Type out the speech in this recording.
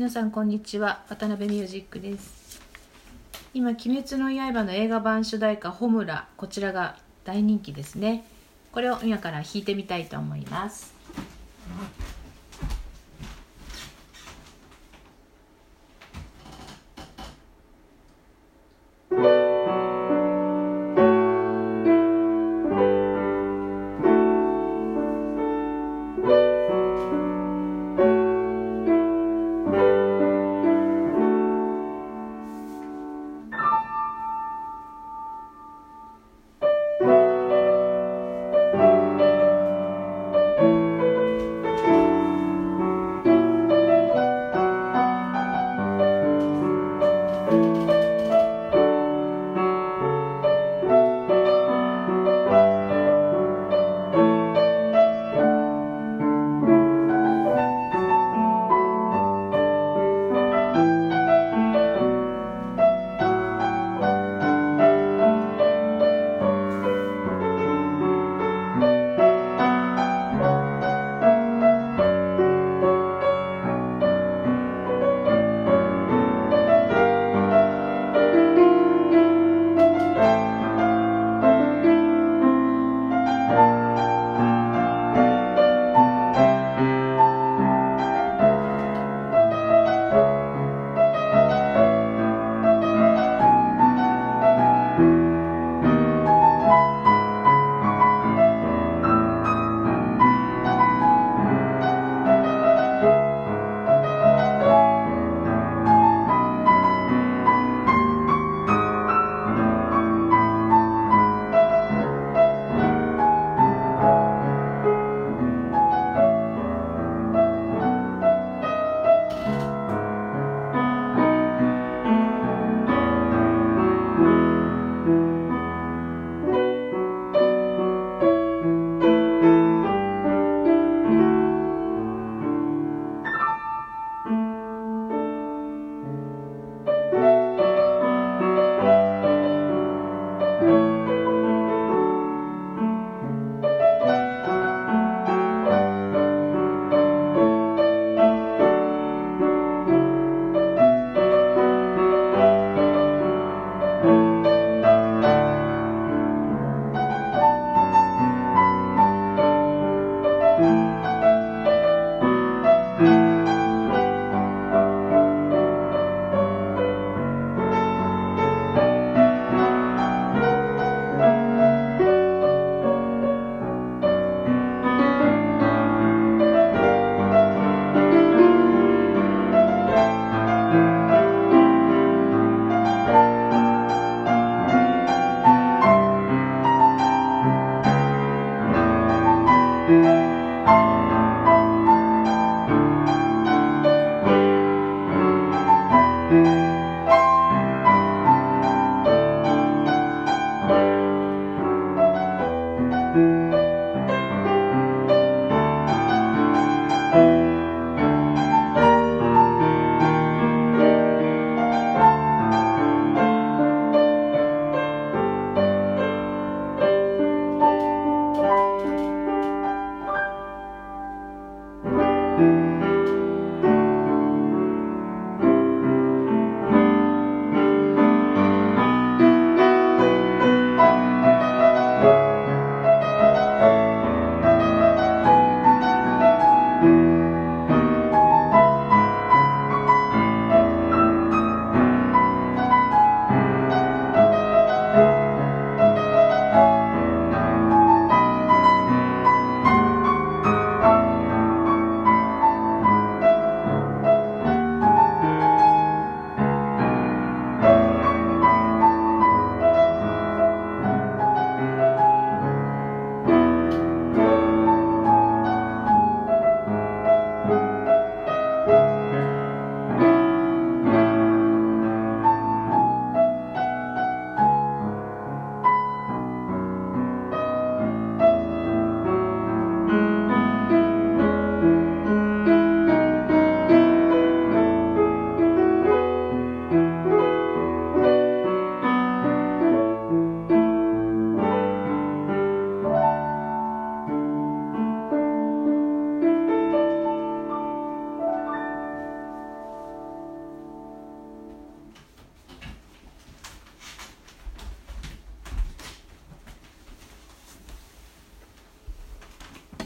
皆さんこんにちは。渡辺ミュージックです。今「鬼滅の刃」の映画版主題歌「ホムラ」こちらが大人気ですね。これを今から弾いてみたいと思います。